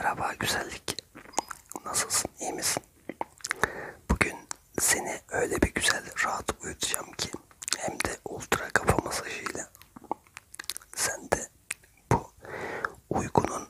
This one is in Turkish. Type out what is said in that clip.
Merhaba güzellik. Nasılsın? İyi misin? Bugün seni öyle bir güzel rahat uyutacağım ki hem de ultra kafa masajıyla. Sen de bu uykunun